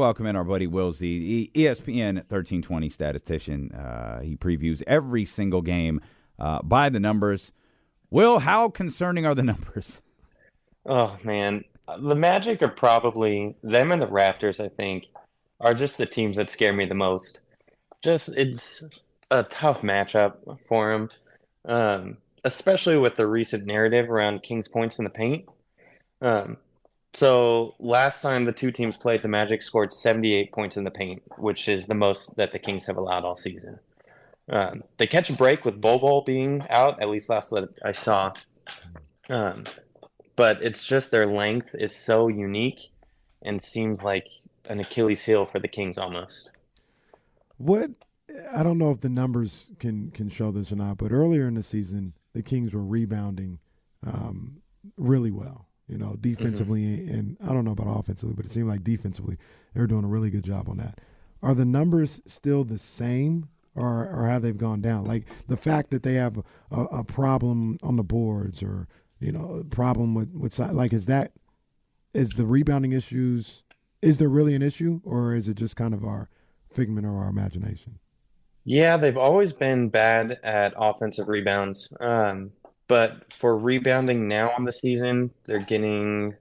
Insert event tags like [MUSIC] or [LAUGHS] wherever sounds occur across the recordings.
welcome in our buddy Will Z, ESPN 1320 statistician. Uh, he previews every single game uh, by the numbers. Will, how concerning are the [LAUGHS] numbers? Oh man, the Magic are probably them and the Raptors. I think are just the teams that scare me the most. Just it's a tough matchup for them, um, especially with the recent narrative around Kings points in the paint. Um, so last time the two teams played, the Magic scored 78 points in the paint, which is the most that the Kings have allowed all season. Um, they catch a break with Bol being out, at least last that I saw. Um, but it's just their length is so unique and seems like an Achilles heel for the Kings almost. What I don't know if the numbers can can show this or not, but earlier in the season, the Kings were rebounding um, really well. You know, defensively, mm-hmm. and I don't know about offensively, but it seemed like defensively they were doing a really good job on that. Are the numbers still the same, or or have they've gone down? Like the fact that they have a, a problem on the boards, or you know, a problem with with like is that is the rebounding issues? Is there really an issue, or is it just kind of our figment of our imagination? Yeah, they've always been bad at offensive rebounds. Um, but for rebounding now on the season, they're getting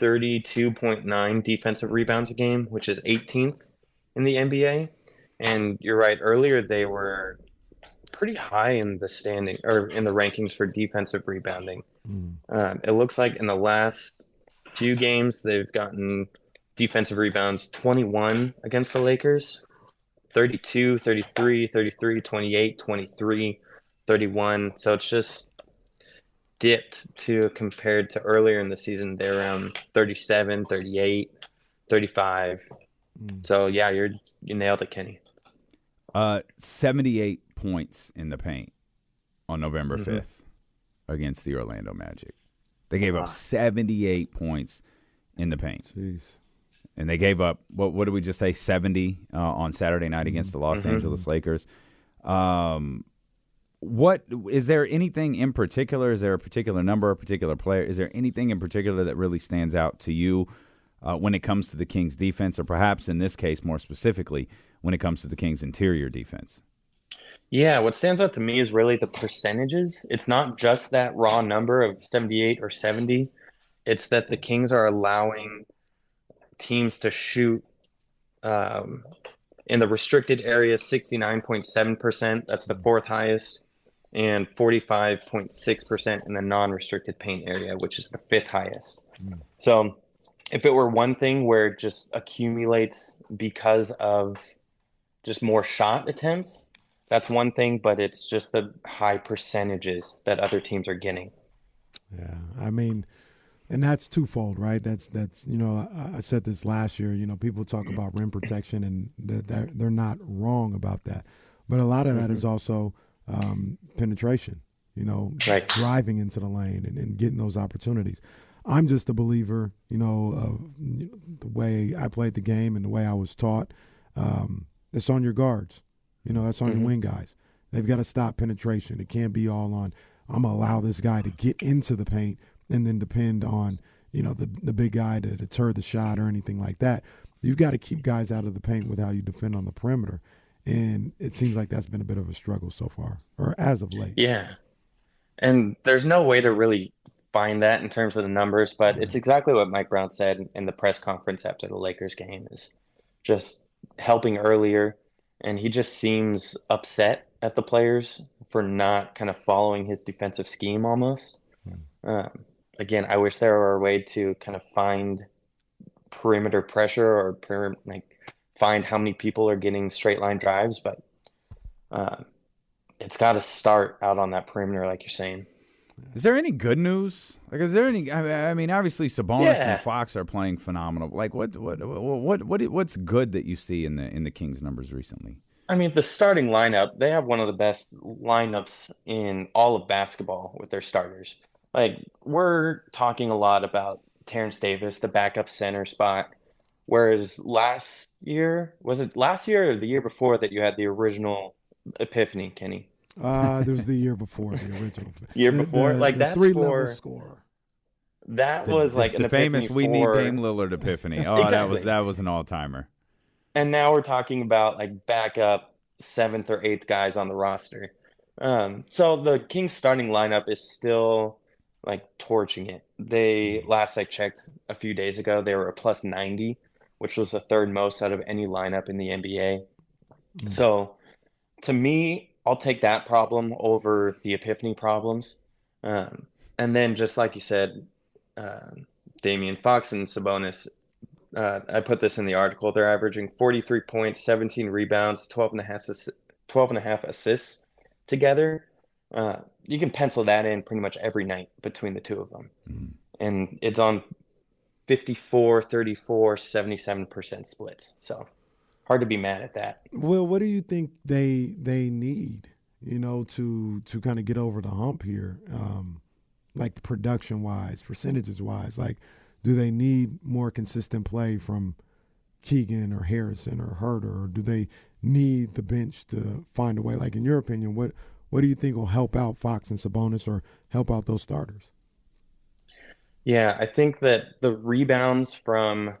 32.9 defensive rebounds a game, which is 18th in the NBA. And you're right, earlier they were pretty high in the standing or in the rankings for defensive rebounding. Mm. Um, it looks like in the last few games, they've gotten defensive rebounds 21 against the Lakers, 32, 33, 33, 28, 23, 31. So it's just dipped to compared to earlier in the season. They're around 37, 38, 35. Mm. So yeah, you're you nailed it, Kenny. Uh, 78 points in the paint on November mm-hmm. 5th against the Orlando Magic. They gave up 78 points in the paint. Jeez. And they gave up what what did we just say 70 uh, on Saturday night against the Los mm-hmm. Angeles Lakers. Um, what is there anything in particular? Is there a particular number, a particular player? Is there anything in particular that really stands out to you uh, when it comes to the Kings' defense, or perhaps in this case more specifically when it comes to the Kings' interior defense? Yeah, what stands out to me is really the percentages. It's not just that raw number of 78 or 70. It's that the Kings are allowing teams to shoot um, in the restricted area 69.7%. That's the fourth highest and 45.6% in the non-restricted paint area, which is the fifth highest. Mm. So if it were one thing where it just accumulates because of just more shot attempts, that's one thing, but it's just the high percentages that other teams are getting. Yeah, I mean, and that's twofold, right? That's that's you know I, I said this last year. You know, people talk about rim protection, and they're they're not wrong about that, but a lot of that mm-hmm. is also um, penetration, you know, right. driving into the lane and, and, getting those opportunities. I'm just a believer, you know, of the way I played the game and the way I was taught. Um, it's on your guards, you know, that's on mm-hmm. your wing guys. They've got to stop penetration. It can't be all on. I'm gonna allow this guy to get into the paint and then depend on you know the the big guy to deter the shot or anything like that. You've got to keep guys out of the paint with how you defend on the perimeter and it seems like that's been a bit of a struggle so far, or as of late. Yeah, and there's no way to really find that in terms of the numbers, but it's exactly what Mike Brown said in the press conference after the Lakers game is just helping earlier, and he just seems upset at the players for not kind of following his defensive scheme almost. Hmm. Um, again, I wish there were a way to kind of find perimeter pressure or per, like find how many people are getting straight line drives, but uh, it's got to start out on that perimeter, like you're saying. Is there any good news? Like, is there any? I mean, obviously, Sabonis yeah. and Fox are playing phenomenal. Like, what, what, what, what, what's good that you see in the in the Kings numbers recently? I mean, the starting lineup. They have one of the best lineups in all of basketball with their starters. Like, we're talking a lot about Terrence Davis, the backup center spot. Whereas last year, was it last year or the year before that you had the original Epiphany, Kenny? Uh, there was the year [LAUGHS] before the original. year before, the, like the that's three for level score. That The, was the- like the an famous epiphany "We need for- Dame Lillard" epiphany. [LAUGHS] Oh, that was that was an all timer. And now we're talking about like backup seventh or eighth guys on the roster. Um, so the Kings starting lineup is still like torching it. They last I checked a few days ago, they were a plus 90, which was the third most out of any lineup in the NBA. Mm. So to me, I'll take that problem over the epiphany problems. Um, and then just like you said, um Damian Fox and Sabonis uh, I put this in the article. They're averaging 43 points, 17 rebounds, 12 and a half, assi- 12 and a half assists together. Uh, you can pencil that in pretty much every night between the two of them. Mhm. And it's on 54, 34, 77% splits. So hard to be mad at that. Well, what do you think they they need, you know, to to kind of get over the hump here, um, like production wise, percentages wise? Like, do they need more consistent play from Keegan or Harrison or Huerter, or do they need the bench to find a way? Like, in your opinion, what what do you think will help out Fox and Sabonis or help out those starters? Yeah, I think that the rebounds from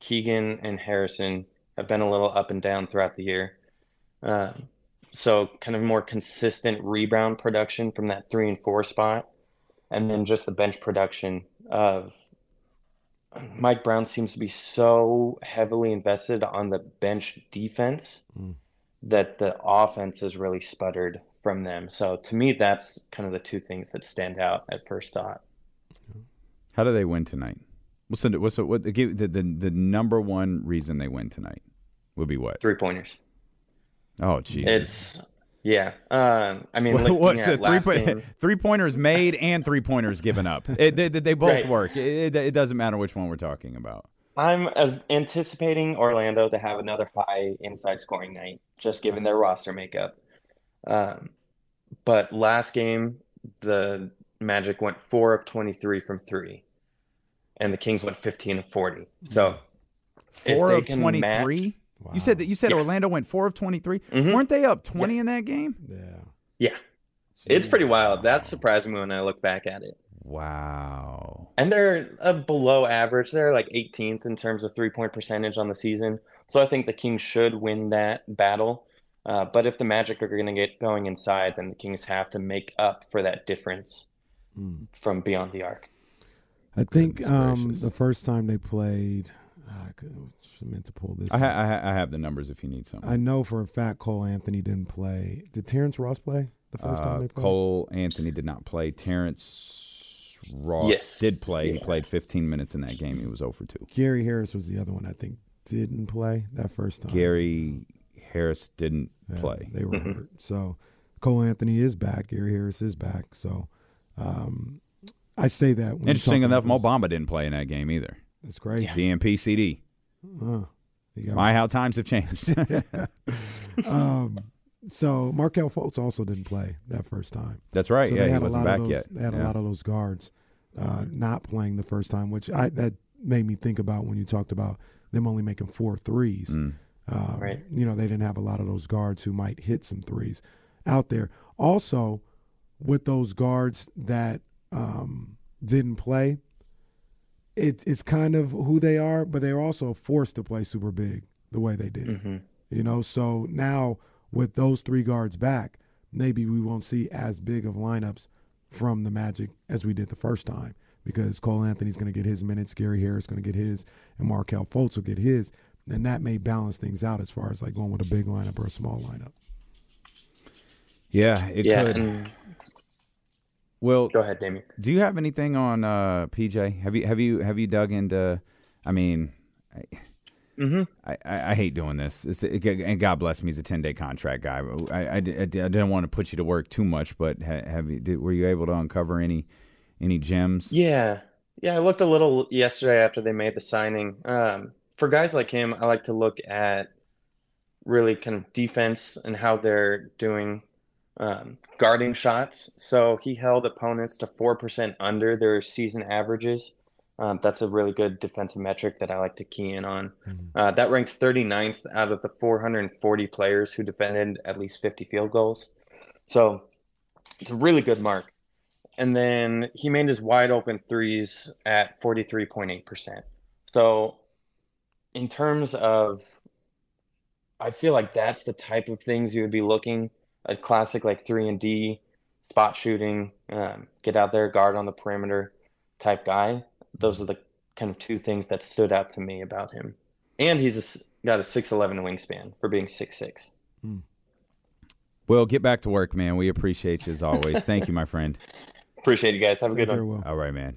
Keegan and Harrison have been a little up and down throughout the year. Um, so kind of more consistent rebound production from that three and four spot, and then just the bench production of Mike Brown seems to be so heavily invested on the bench defense Mm. that the offense has really sputtered from them. So to me, that's kind of the two things that stand out at first thought. How do they win tonight? What's the what's the, what the, the the the number one reason they win tonight would be what? Three pointers. Oh, geez. It's yeah. Um, I mean, [LAUGHS] What- What's at the three point, game, [LAUGHS] three pointers made and three pointers given up? It, they, they both Right. work. It, it, it doesn't matter which one we're talking about. I'm as anticipating Orlando to have another high inside scoring night, just given their roster makeup. Um, but last game, the Magic went four of 23 from three, and the Kings went 15 of 40. So Four they of can twenty match- three. You said that you said Yeah. Orlando went four of twenty three. Mhm. Weren't they up twenty in that game? Yeah, yeah, it's pretty wild. That surprised me when I look back at it. Wow. And they're uh, below average. They're like 18th in terms of three point percentage on the season. So I think the Kings should win that battle. Uh, but if the Magic are going to get going inside, then the Kings have to make up for that difference Mm. from beyond the arc. I think um, the first time they played, I could, should meant to pull this. I, ha- I, ha- I have the numbers if you need something. I know for a fact Cole Anthony didn't play. Did Terrence Ross play the first Uh, time they played? Cole Anthony did not play. Terrence Ross Yes. did play. He played 15 minutes in that game. He was 0 for 2. Gary Harris was the other one I think didn't play that first time. Gary Harris didn't Yeah, play. They were Mhm. hurt. So Cole Anthony is back. Gary Harris is back. So um, I say that. When Interesting enough, Mo Bamba didn't play in that game either. That's great. Yeah. DNP CD. Uh, My, how times have changed. [LAUGHS] um, so Markelle Fultz also didn't play that first time. That's right. So yeah, they he had a wasn't lot back of those, yet. They had Yeah. a lot of those guards uh, not playing the first time, which I that made me think about when you talked about them only making four threes. Mm. Um, Right. You know, they didn't have a lot of those guards who might hit some threes out there. Also, with those guards that um, didn't play, it, it's kind of who they are, but they're also forced to play super big the way they did. hmm You know, so now with those three guards back, maybe we won't see as big of lineups from the Magic as we did the first time because Cole Anthony's going to get his minutes, Gary Harris going to get his, and Markelle Fultz will get his, and that may balance things out as far as like going with a big lineup or a small lineup. Yeah, it Yeah. could. And Well, go ahead, Damien. do you have anything on uh, PJ? Have you have you have you dug into? I mean, hmm I, I, I hate doing this. It's, it, and God bless me, he's a ten day contract guy. I, I, I, I didn't want to put you to work too much, but ha, have you? Did, were you able to uncover any any gems? Yeah. Yeah, I looked a little yesterday after they made the signing. Um, for guys like him, I like to look at really kind of defense and how they're doing um, guarding shots. So he held opponents to 4% under their season averages. Um, that's a really good defensive metric that I like to key in on. Uh, that ranked 39th out of the 440 players who defended at least 50 field goals. So it's a really good mark. and then he made his wide open threes at 43.8%. So, in terms of, I feel like that's the type of things you would be looking a classic like three and D, spot shooting, um, get out there, guard on the perimeter type guy. Those are the kind of two things that stood out to me about him. And he's a, got a 6'11 wingspan for being 6'6. Well, get back to work, man. We appreciate you as always. Thank you, my friend. [LAUGHS] Appreciate you guys. Have a Take good one. Will. All right, man.